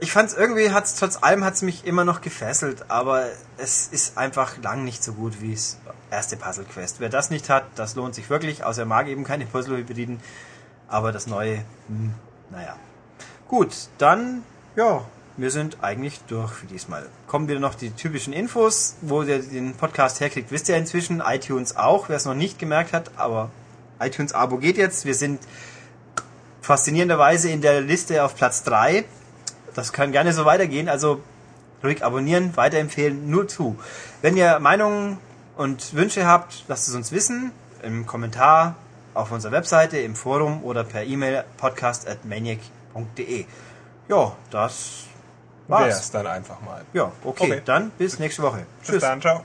ich fand es irgendwie, hat's, trotz allem hat es mich immer noch gefesselt, aber es ist einfach lang nicht so gut wie es erste Puzzle Quest. Wer das nicht hat, das lohnt sich wirklich, außer er mag eben keine Puzzle-Hybriden, aber das neue, hm, naja. Gut, dann, ja, wir sind eigentlich durch für diesmal. Kommen wieder noch die typischen Infos, wo ihr den Podcast herkriegt, wisst ihr inzwischen, iTunes auch, wer es noch nicht gemerkt hat, aber iTunes Abo geht jetzt. Wir sind faszinierenderweise in der Liste auf Platz 3. Das kann gerne so weitergehen, also ruhig abonnieren, weiterempfehlen, nur zu. Wenn ihr Meinungen und Wünsche habt, lasst es uns wissen, im Kommentar auf unserer Webseite, im Forum oder per E-Mail podcast at maniac.de. Ja, das Wäre es dann einfach mal. Ja, okay, Okay. dann bis nächste Woche. Bis dann, ciao.